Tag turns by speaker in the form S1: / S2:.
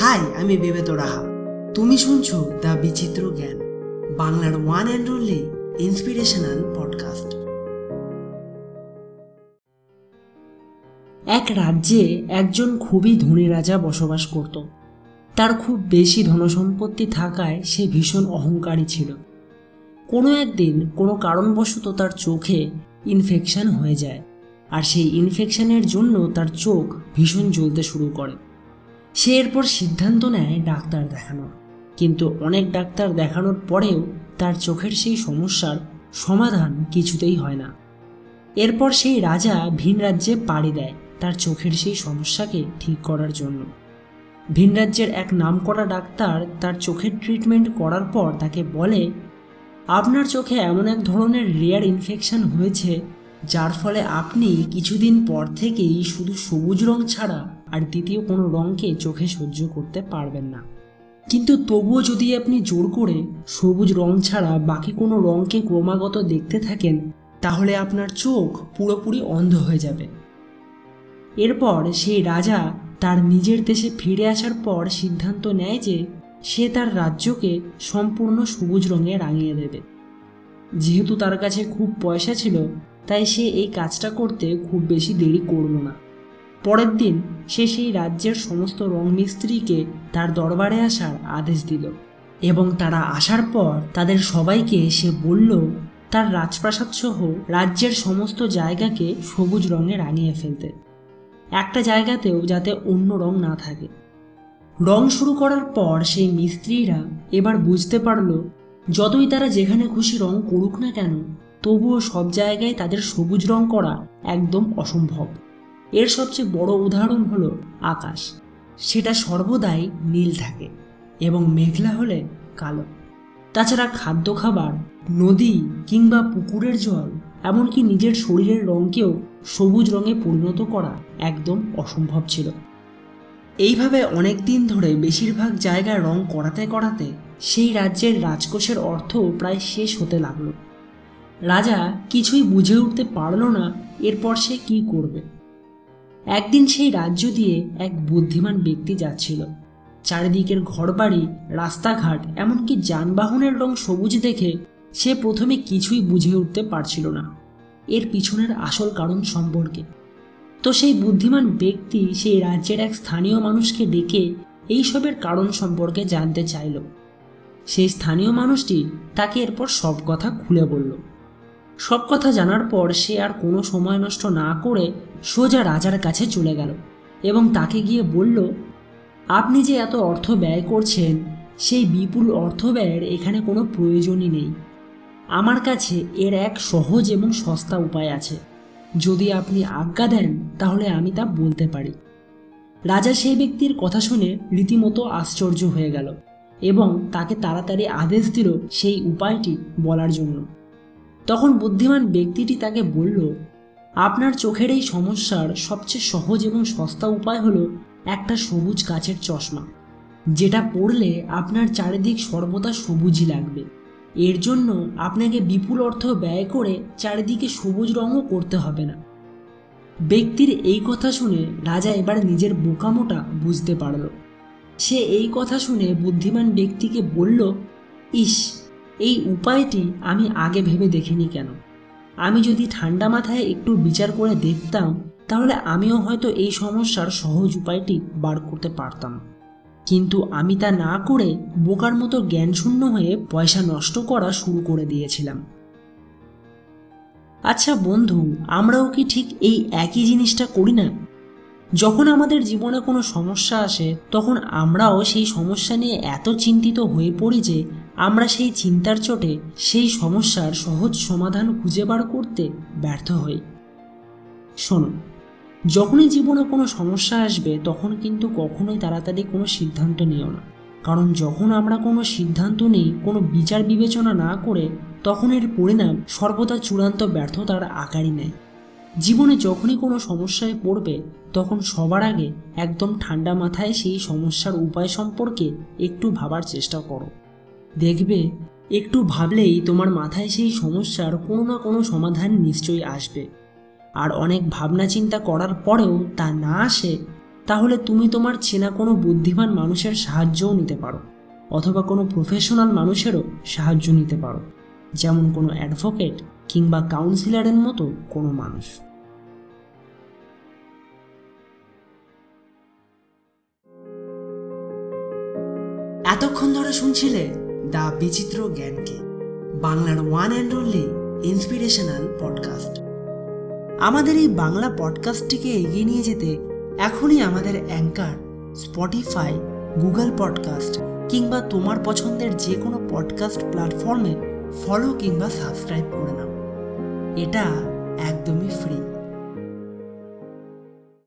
S1: High, আমি বেবেত রাহা তুমি শুনছো দ্য বিচিত্র জ্ঞান, বাংলার one and only inspirational podcast এক রাজ্যে একজন খুবই ধনী রাজা বসবাস করত। তার খুব বেশি ধনসম্পত্তি থাকায় সে ভীষণ অহংকারী ছিল। কোনো একদিন কোনো কারণবশত তার চোখে ইনফেকশন হয়ে যায়, আর সেই ইনফেকশনের জন্য তার চোখ ভীষণ জ্বলতে শুরু করে। সে এরপর সিদ্ধান্ত নেয় ডাক্তার দেখানোর। কিন্তু অনেক ডাক্তার দেখানোর পরেও তার চোখের সেই সমস্যার সমাধান কিছুতেই হয় না। এরপর সেই রাজা ভিন রাজ্যে পাড়ি দেয় তার চোখের সেই সমস্যাকে ঠিক করার জন্য। ভিন রাজ্যের এক নামকরা ডাক্তার তার চোখের ট্রিটমেন্ট করার পর তাকে বলে, আপনার চোখে এমন এক ধরনের রেয়ার ইনফেকশন হয়েছে, যার ফলে আপনি কিছুদিন পর থেকেই শুধু সবুজ রং ছাড়া আর দ্বিতীয় কোনো রঙকে চোখে সহ্য করতে পারবেন না। কিন্তু তবুও যদি আপনি জোর করে সবুজ রং ছাড়া বাকি কোনো রঙকে ক্রমাগত দেখতে থাকেন, তাহলে আপনার চোখ পুরোপুরি অন্ধ হয়ে যাবে। এরপর সেই রাজা তার নিজের দেশে ফিরে আসার পর সিদ্ধান্ত নেয় যে সে তার রাজ্যকে সম্পূর্ণ সবুজ রঙে রাঙিয়ে দেবে। যেহেতু তার কাছে খুব পয়সা ছিল, তাই সে এই কাজটা করতে খুব বেশি দেরি করল না। পরের দিন সে সেই রাজ্যের সমস্ত রং মিস্ত্রিকে তার দরবারে আসার আদেশ দিল। এবং তারা আসার পর তাদের সবাইকে সে বলল, তার রাজপ্রাসাদ সহ রাজ্যের সমস্ত জায়গাকে সবুজ রঙে রাঙিয়ে ফেলতে। একটা জায়গাতেও যাতে অন্য রং না থাকে। রং শুরু করার পর সেই মিস্ত্রিরা এবার বুঝতে পারল, যতই তারা যেখানে খুশি রং করুক না কেন, তবুও সব জায়গায় তাদের সবুজ রং করা একদম অসম্ভব। এর সবচেয়ে বড় উদাহরণ হলো আকাশ। সেটা সর্বদাই নীল থাকে এবং মেঘলা হলে কালো। তাছাড়া খাদ্য খাবার, নদী কিংবা পুকুরের জল, এমনকি নিজের শরীরের রঙকেও সবুজ রঙে পরিণত করা একদম অসম্ভব ছিল। এইভাবে অনেক দিন ধরে বেশিরভাগ জায়গায় রং করাতে করাতে সেই রাজ্যের রাজকোষের অর্থ প্রায় শেষ হতে লাগল। রাজা কিছুই বুঝে উঠতে পারল না এরপর সে কি করবে। একদিন সেই রাজ্য দিয়ে এক বুদ্ধিমান ব্যক্তি যাচ্ছিল। চারিদিকের ঘরবাড়ি, রাস্তাঘাট, এমনকি যানবাহনের রং সবুজ দেখে সে প্রথমে কিছুই বুঝে উঠতে পারছিল না। এর পিছনের আসল কারণ সম্পর্কে। তো সেই বুদ্ধিমান ব্যক্তি সেই রাজ্যের এক স্থানীয় মানুষকে ডেকে এইসবের কারণ সম্পর্কে জানতে চাইল। সেই স্থানীয় মানুষটি তাকে এরপর সব কথা খুলে বলল। সব কথা জানার পর সে আর কোনো সময় নষ্ট না করে সোজা রাজার কাছে চলে গেল এবং তাকে গিয়ে বলল, আপনি যে এত অর্থ ব্যয় করছেন, সেই বিপুল অর্থ ব্যয়ের এখানে কোনো প্রয়োজনই নেই। আমার কাছে এর এক সহজ এবং সস্তা উপায় আছে। যদি আপনি আজ্ঞা দেন, তাহলে আমি তা বলতে পারি রাজা সেই ব্যক্তির কথা শুনে রীতিমতো আশ্চর্য হয়ে গেল এবং তাকে তাড়াতাড়ি আদেশ দিল সেই উপায়টি বলার জন্য। তখন বুদ্ধিমান ব্যক্তিটি তাকে বলল, আপনার চোখের এই সমস্যার সবচেয়ে সহজ এবং সস্তা উপায় হলো একটা সবুজ কাচের চশমা, যেটা পরলে আপনার চারিদিক সর্বদা সবুজই লাগবে। এর জন্য আপনাকে বিপুল অর্থ ব্যয় করে চারিদিকে সবুজ রঙও করতে হবে না। ব্যক্তির এই কথা শুনে রাজা এবার নিজের বোকামোটা বুঝতে পারল। সে এই কথা শুনে বুদ্ধিমান ব্যক্তিকে বলল, ইস এই উপায়টি আমি আগে ভেবে দেখিনি কেন? আমি যদি ঠান্ডা মাথায় একটু বিচার করে দেখতাম, তাহলে আমিও হয়তো এই সমস্যার সহজ উপায়টি বার করতে পারতাম। কিন্তু আমি তা না করে বোকার মতো জ্ঞানশূন্য হয়ে পয়সা নষ্ট করা শুরু করে দিয়েছিলাম। আচ্ছা বন্ধু, আমরাও কি ঠিক এই একই জিনিসটা করি না? যখন আমাদের জীবনে কোনো সমস্যা আসে, তখন আমরাও সেই সমস্যা নিয়ে এত চিন্তিত হয়ে পড়ি যে, আমরা সেই চিন্তার চোটে সেই সমস্যার সহজ সমাধান খুঁজে বার করতে ব্যর্থ হই। শোনো, যখনই জীবনে কোনো সমস্যা আসবে, তখন কিন্তু কখনোই তাড়াতাড়ি কোনো সিদ্ধান্ত নিও না। কারণ যখন আমরা কোনো সিদ্ধান্ত নিই, কোনো বিচার বিবেচনা না করে, তখন এর পরিণাম সর্বদা চূড়ান্ত ব্যর্থতার আকারই নেয় জীবনে যখনই কোনো সমস্যায় পড়বে, তখন সবার আগে একদম ঠান্ডা মাথায় সেই সমস্যার উপায় সম্পর্কে একটু ভাবার চেষ্টা করো। দেখবে, একটু ভাবলেই তোমার মাথায় সেই সমস্যার কোনো না কোনো সমাধান নিশ্চয়ই আসবে। আর অনেক ভাবনা চিন্তা করার পরেও তা না আসে, তাহলে তুমি তোমার চেনা কোনো বুদ্ধিমান মানুষের সাহায্যও নিতে পারো, অথবা কোনো প্রফেশনাল মানুষেরও সাহায্য নিতে পারো। যেমন কোনো অ্যাডভোকেট কিংবা কাউন্সিলরের মতো কোনো মানুষ। এতক্ষণ ধরে শুনছিলে দ্য বিচিত্র জ্ঞানকে, বাংলার one and only inspirational podcast আমাদের এই বাংলা পডকাস্টটিকে এগিয়ে নিয়ে যেতে এখনই আমাদের অ্যাঙ্কার, স্পটিফাই, গুগল পডকাস্ট কিংবা তোমার পছন্দের যে কোনো পডকাস্ট প্ল্যাটফর্মে ফলো কিংবা সাবস্ক্রাইব করে নাও। এটা একদমই ফ্রি